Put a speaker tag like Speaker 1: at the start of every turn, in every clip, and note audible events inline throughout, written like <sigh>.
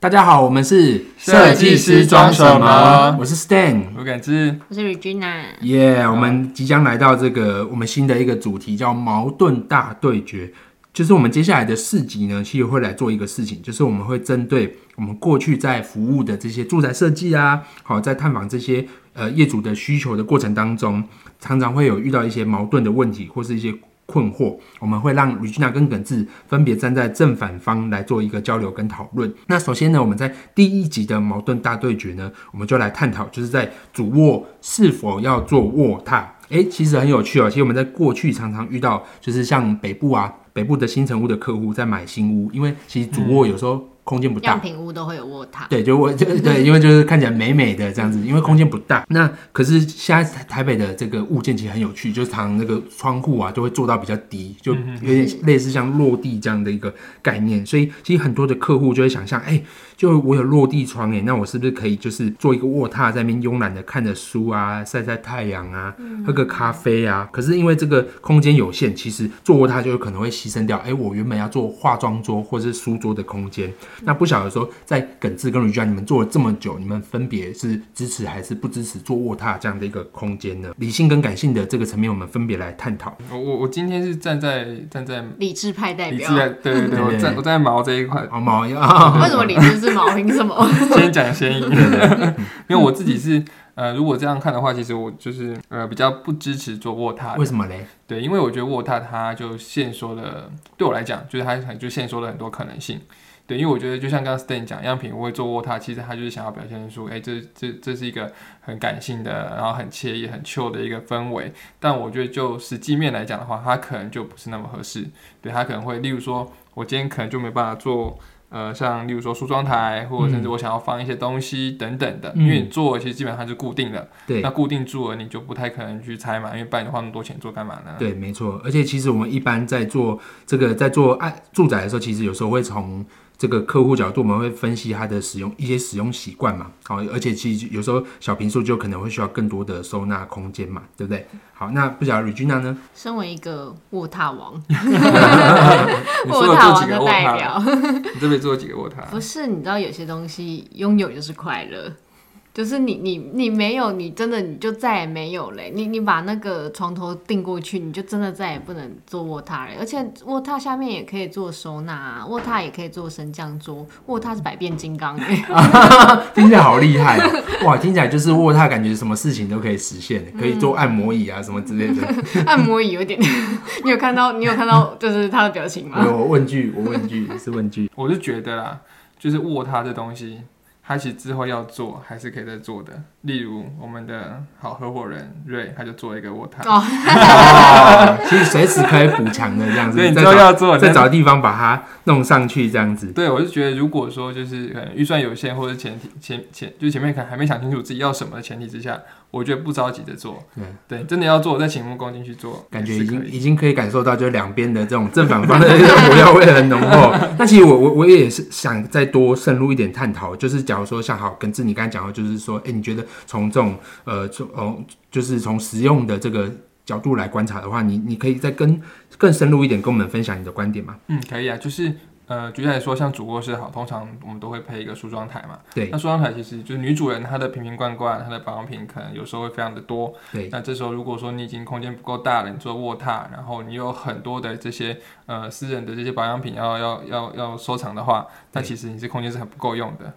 Speaker 1: 大家好，我们是
Speaker 2: 设计师装什么？
Speaker 1: 我是 Stan，
Speaker 2: 我感知
Speaker 3: 我是 Regina，
Speaker 1: 耶我们即将来到这个我们新的一个主题，叫矛盾大对决。就是我们接下来的四集呢，其实会来做一个事情，就是我们会针对我们过去在服务的这些住宅设计啊，好，在探访这些呃业主的需求的过程当中，常常会有遇到一些矛盾的问题，或是一些困惑，我们会让 Regina 跟耿志分别站在正反方来做一个交流跟讨论。那首先呢，我们在第一集的矛盾大对决呢，我们就来探讨，就是在主卧是否要做卧榻。诶，其实很有趣哦。其实我们在过去常常遇到，就是像北部啊，北部的新城屋的客户在买新屋，因为其实主卧有时候空间不大
Speaker 3: 样，品屋都会有卧榻。
Speaker 1: 对，就我就对，<laughs> 因为就是看起来美美的这样子，因为空间不大。那可是现在台台北的这个物件其实很有趣，就是常常那个窗户啊就会做到比较低，就有点类似像落地这样的一个概念。所以其实很多的客户就会想象，哎、就我有落地窗哎，那我是不是可以就是做一个卧榻，在那边慵懒的看着书啊，晒晒太阳啊，喝个咖啡啊？可是因为这个空间有限，其实做卧榻就有可能会牺牲掉，哎、我原本要做化妆桌或者是书桌的空间。那不晓得说，在耿志跟吕娟你们做了这么久，你们分别是支持还是不支持做卧榻这样的一个空间呢？理性跟感性的这个层面，我们分别来探讨。
Speaker 2: 我我我今天是站在站在
Speaker 3: 理智派代表
Speaker 2: 理智，在对对 <laughs> 对，我
Speaker 1: 对
Speaker 2: 站我站在毛这一块，
Speaker 1: 好毛呀，
Speaker 3: 为什么理智是毛？凭什么？<laughs>
Speaker 2: 先讲先赢，<laughs> 因为我自己是呃，如果这样看的话，其实我就是呃比较不支持做卧榻的，
Speaker 1: 为什么嘞？
Speaker 2: 对，因为我觉得卧榻它就限缩了，对我来讲，就是它就限缩了很多可能性。对，因为我觉得就像刚刚 Stan 讲，样品我会做卧榻，其实他就是想要表现出，哎，这这这是一个很感性的，然后很惬意、很 chill 的一个氛围。但我觉得就实际面来讲的话，它可能就不是那么合适。对，它可能会，例如说，我今天可能就没办法做。呃，像例如说梳妆台，或者甚至我想要放一些东西等等的，
Speaker 1: 嗯
Speaker 2: 因为你做其实基本上是固定的，
Speaker 1: 对
Speaker 2: 那固定住了你就不太可能去拆嘛，因为不然你花那么多钱做干嘛呢？
Speaker 1: 对，没错。而且其实我们一般在做这个在做爱住宅的时候，其实有时候会从这个客户角度，我们会分析他的使用一些使用习惯嘛。好，而且其实有时候小平数就可能会需要更多的收纳空间嘛，对不对？好，那不晓得 Regina 呢？
Speaker 3: 身为一个卧榻王，<laughs> <laughs> 卧榻王的代？表，
Speaker 2: 你这边做几个卧榻？
Speaker 3: 不是你知道有些东西拥有就是快乐。就是你你你没有，你真的你就再也没有嘞。你你把那个床头定过去，你就真的再也不能做卧榻了。而且卧榻下面也可以做收纳、啊，卧榻也可以做升降桌，卧榻是百变金刚哎。<laughs> <laughs>
Speaker 1: 听起来好厉害哦！哇，听起来就是卧榻，感觉什么事情都可以实现，可以做按摩椅啊什么之类的。<laughs>
Speaker 3: 按摩椅有点，你有看到你有看到就是他的表情吗？
Speaker 1: 有我问句，我问句是问句。
Speaker 2: 我就觉得啦，就是卧榻这东西，它其实之后要做还是可以再做的。例如我们的好合伙人瑞，他就做一个卧榻。
Speaker 3: 哦
Speaker 1: 哦，<laughs> 其实随时可以补强的这样子，
Speaker 2: 所以你
Speaker 1: 再找
Speaker 2: 之后要做，
Speaker 1: 再找地方把它弄上去这样子。
Speaker 2: 对，我是觉得，如果说就是可能预算有限，或者前提前前就前面可能还没想清楚自己要什么的前提之下，我觉得不着急的做。
Speaker 1: 对
Speaker 2: 对，真的要做，再请木工进去做，
Speaker 1: 感觉已经已经可以感受到，就是两边的这种正反方的这个火药味很浓厚。<laughs> 那其实我我我也是想再多深入一点探讨，就是假如说像好耿志你刚才讲到，就是说，哎、你觉得从这种呃从哦，就是从实用的这个角度来观察的话，你你可以再跟更深入一点跟我们分享你的观点吗？
Speaker 2: 嗯，可以啊，就是呃，举例来说，像主卧室好，通常我们都会配一个梳妆台嘛。
Speaker 1: 对
Speaker 2: 那梳妆台其实就是女主人她的瓶瓶罐罐，她的保养品可能有时候会非常的多。
Speaker 1: 对，
Speaker 2: 那这时候如果说你已经空间不够大了，你做卧榻，然后你有很多的这些呃私人的这些保养品要要要要收藏的话，那其实你这空间是很不够用的。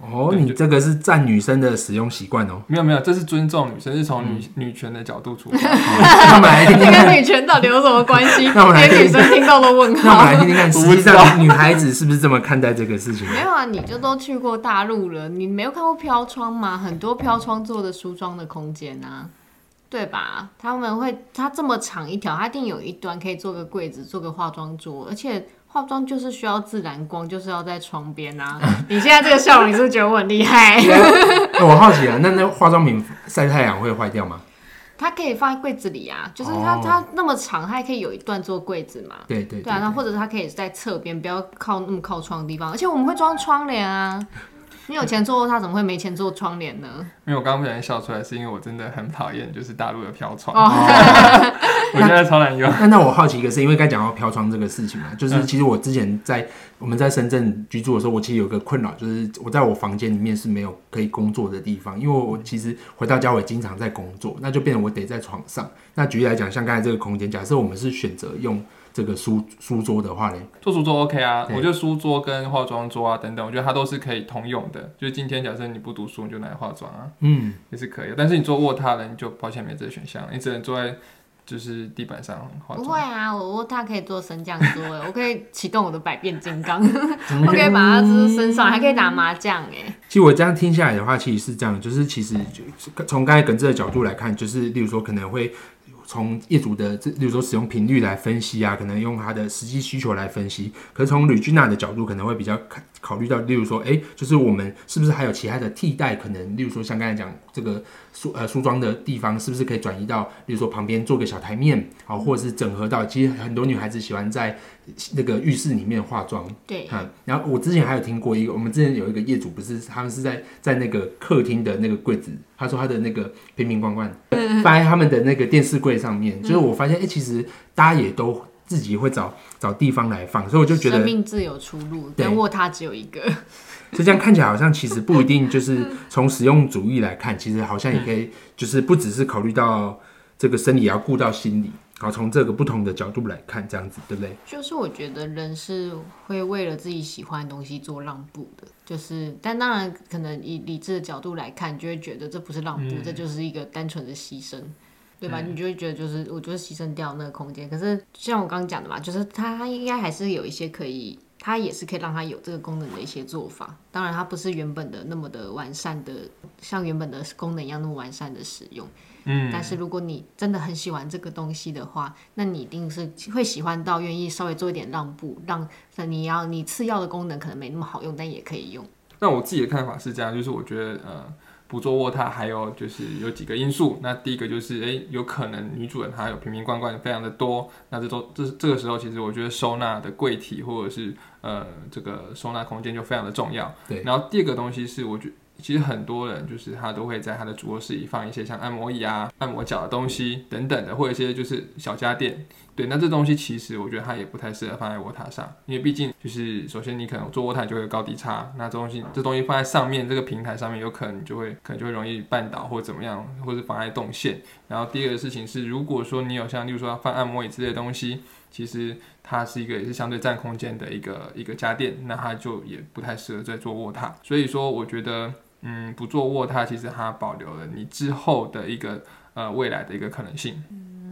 Speaker 1: 哦，你这个是占女生的使用习惯哦。
Speaker 2: 没有没有，这是尊重女生，是从女、女权的角度出发。<laughs>
Speaker 1: 那我们来听听看，
Speaker 3: 跟女权到底有什么关系？<laughs>
Speaker 1: 那我们来
Speaker 3: 连女生听到都问
Speaker 1: 那我们
Speaker 3: 号。
Speaker 1: 来听听看，<laughs> 实际上女孩子是不是这么看待这个事情？
Speaker 3: 没有啊，你就都去过大陆了，你没有看过飘窗吗？很多飘窗做的梳妆的空间啊，对吧？他们会，它这么长一条，它一定有一端可以做个柜子，做个化妆桌，而且化妆就是需要自然光，就是要在窗边啊。你现在这个笑容，你是不是觉得我很厉害？
Speaker 1: 那我好奇啊，那那化妆品晒太阳会坏掉吗？
Speaker 3: 它可以放在柜子里啊，就是它、
Speaker 1: 哦
Speaker 3: 它那么长，它还可以有一段做柜子嘛。
Speaker 1: 对对
Speaker 3: 对啊，那或者它可以在侧边，不要靠那么靠窗的地方，而且我们会装窗帘啊。你有钱做它，怎么会没钱做窗帘呢？<laughs>
Speaker 2: 因为我刚刚不小心笑出来，是因为我真的很讨厌就是大陆的飘窗，
Speaker 3: 哦，<laughs>
Speaker 2: 我现在超难用。
Speaker 1: 那那我好奇一个是，因为刚才讲到飘窗这个事情嘛，就是其实我之前在我们在深圳居住的时候，我其实有个困扰，就是我在我房间里面是没有可以工作的地方，因为我其实回到家我也经常在工作，那就变成我得在床上。那举例来讲，像刚才这个空间，假设我们是选择用这个书书桌的话呢，
Speaker 2: 做书桌 OK 啊，我觉得书桌跟化妆桌啊等等，我觉得它都是可以通用的。就是今天假设你不读书，你就拿来化妆啊，
Speaker 1: 嗯，
Speaker 2: 也是可以。但是你做卧榻了，你就抱歉没这个选项，你只能坐在就是地板上化妆。
Speaker 3: 不会啊，我我它可以做升降桌，<laughs> 我可以启动我的百变金刚，我可以把它就是升上，还可以打麻将哎。
Speaker 1: 其实我这样听下来的话，其实是这样，就是其实就从刚才耿志的角度来看，就是例如说可能会从业主的这，例如说使用频率来分析啊，可能用他的实际需求来分析。可是从吕君娜的角度，可能会比较考考虑到，例如说，哎、就是我们是不是还有其他的替代可能？例如说像刚才讲这个梳呃梳妆的地方，是不是可以转移到，例如说旁边做个小台面，好，或者是整合到，其实很多女孩子喜欢在那个浴室里面化妆。
Speaker 3: 对，
Speaker 1: 嗯，然后我之前还有听过一个，我们之前有一个业主，不是他们是在在那个客厅的那个柜子，他说他的那个瓶瓶罐罐放在他们的那个电视柜上面，就是我发现，哎、其实大家也都自己会找找地方来放，所以我就觉得
Speaker 3: 生，命自有出路，
Speaker 1: 对
Speaker 3: 但卧榻只有一个。<laughs>
Speaker 1: 就这样看起来好像其实不一定，就是从实用主义来看，其实好像也可以，就是不只是考虑到这个生理，也要顾到心理，好，从这个不同的角度来看，这样子，对不对？
Speaker 3: 就是我觉得人是会为了自己喜欢的东西做让步的，就是，但当然可能以理智的角度来看，就会觉得这不是让步，这就是一个单纯的牺牲。对吧？你就会觉得就是我就是牺牲掉那个空间。可是像我刚刚讲的嘛，就是它应该还是有一些可以，它也是可以让它有这个功能的一些做法。当然，它不是原本的那么的完善的，像原本的功能一样那么完善的使用。
Speaker 2: 嗯，
Speaker 3: 但是如果你真的很喜欢这个东西的话，那你一定是会喜欢到愿意稍微做一点让步，让那你要你次要的功能可能没那么好用，但也可以用。
Speaker 2: 那我自己的看法是这样，就是我觉得呃，不做卧榻还有就是有几个因素。那第一个就是，诶，有可能女主人她有瓶瓶罐罐非常的多，那这都这这个时候其实我觉得收纳的柜体或者是呃这个收纳空间就非常的重要。
Speaker 1: 对
Speaker 2: 然后第二个东西是，我觉其实很多人就是他都会在他的主卧室里放一些像按摩椅啊、按摩脚的东西等等的，或者一些就是小家电。对，那这东西其实我觉得它也不太适合放在卧榻上，因为毕竟就是首先你可能做卧榻就会有高低差，那这东西这东西放在上面这个平台上面，有可能就会可能就会容易绊倒或者怎么样，或者妨碍动线。然后第二个事情是，如果说你有像例如说要放按摩椅之类的东西，其实它是一个也是相对占空间的一个一个家电，那它就也不太适合在做卧榻。所以说，我觉得嗯，不做卧榻，其实它保留了你之后的一个呃未来的一个可能性。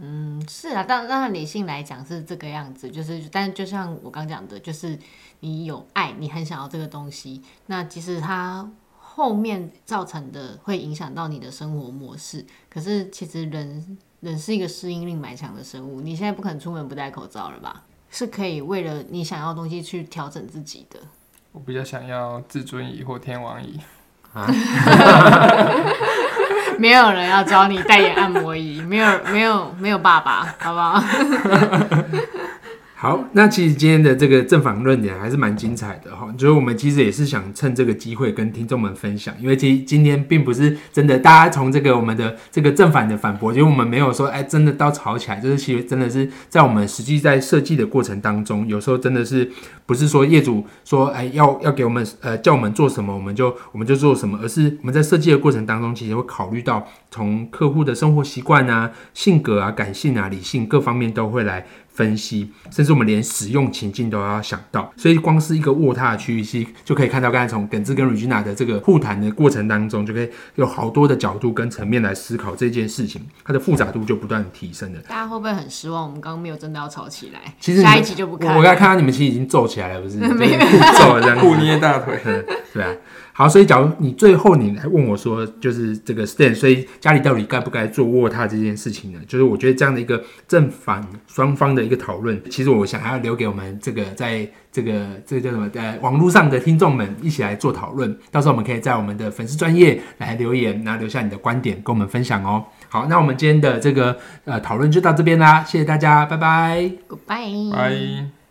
Speaker 3: 嗯，是啊，当当然理性来讲是这个样子，就是，但就像我刚讲的，就是你有爱，你很想要这个东西，那其实它后面造成的会影响到你的生活模式，可是其实人人是一个适应力蛮强的生物，你现在不可能出门不戴口罩了吧？是可以为了你想要的东西去调整自己的。
Speaker 2: 我比较想要至尊椅或天王椅。<laughs>
Speaker 3: 没有人要教你代言按摩椅，没有没有没有爸爸，好不好？<laughs>
Speaker 1: 好，那其实今天的这个正反论点还是蛮精彩的哈，就是我们其实也是想趁这个机会跟听众们分享，因为其实今天并不是真的，大家从这个我们的这个正反的反驳，因为我们没有说哎真的到吵起来，就是其实真的是在我们实际在设计的过程当中，有时候真的是不是说业主说哎要要给我们呃叫我们做什么，我们就我们就做什么，而是我们在设计的过程当中，其实会考虑到从客户的生活习惯啊、性格啊、感性啊、理性各方面都会来。分析，甚至我们连使用情境都要想到，所以光是一个卧榻的区域，其实就可以看到刚才从耿志跟 Regina 的这个互谈的过程当中，就可以有好多的角度跟层面来思考这件事情，它的复杂度就不断地提升了。
Speaker 3: 大家会不会很失望？我们刚刚没有真的要吵起来，
Speaker 1: 其实
Speaker 3: 下一集就不看。
Speaker 1: 我我刚才看到你们其实已经皱起来了，不是？
Speaker 3: 没 <laughs> 有
Speaker 1: 皱了这样
Speaker 2: 捏 <laughs> <laughs> 大腿。
Speaker 1: 嗯，对啊。好，所以假如你最后你来问我说，就是这个 stand，所以家里到底该不该做卧榻这件事情呢？就是我觉得这样的一个正反双方的一个讨论，其实我想要留给我们这个在这个这个叫什么呃网络上的听众们一起来做讨论。到时候我们可以在我们的粉丝专业来留言，然后留下你的观点跟我们分享哦。好，那我们今天的这个呃讨论就到这边啦，谢谢大家，拜拜。
Speaker 3: Goodbye。
Speaker 2: 拜。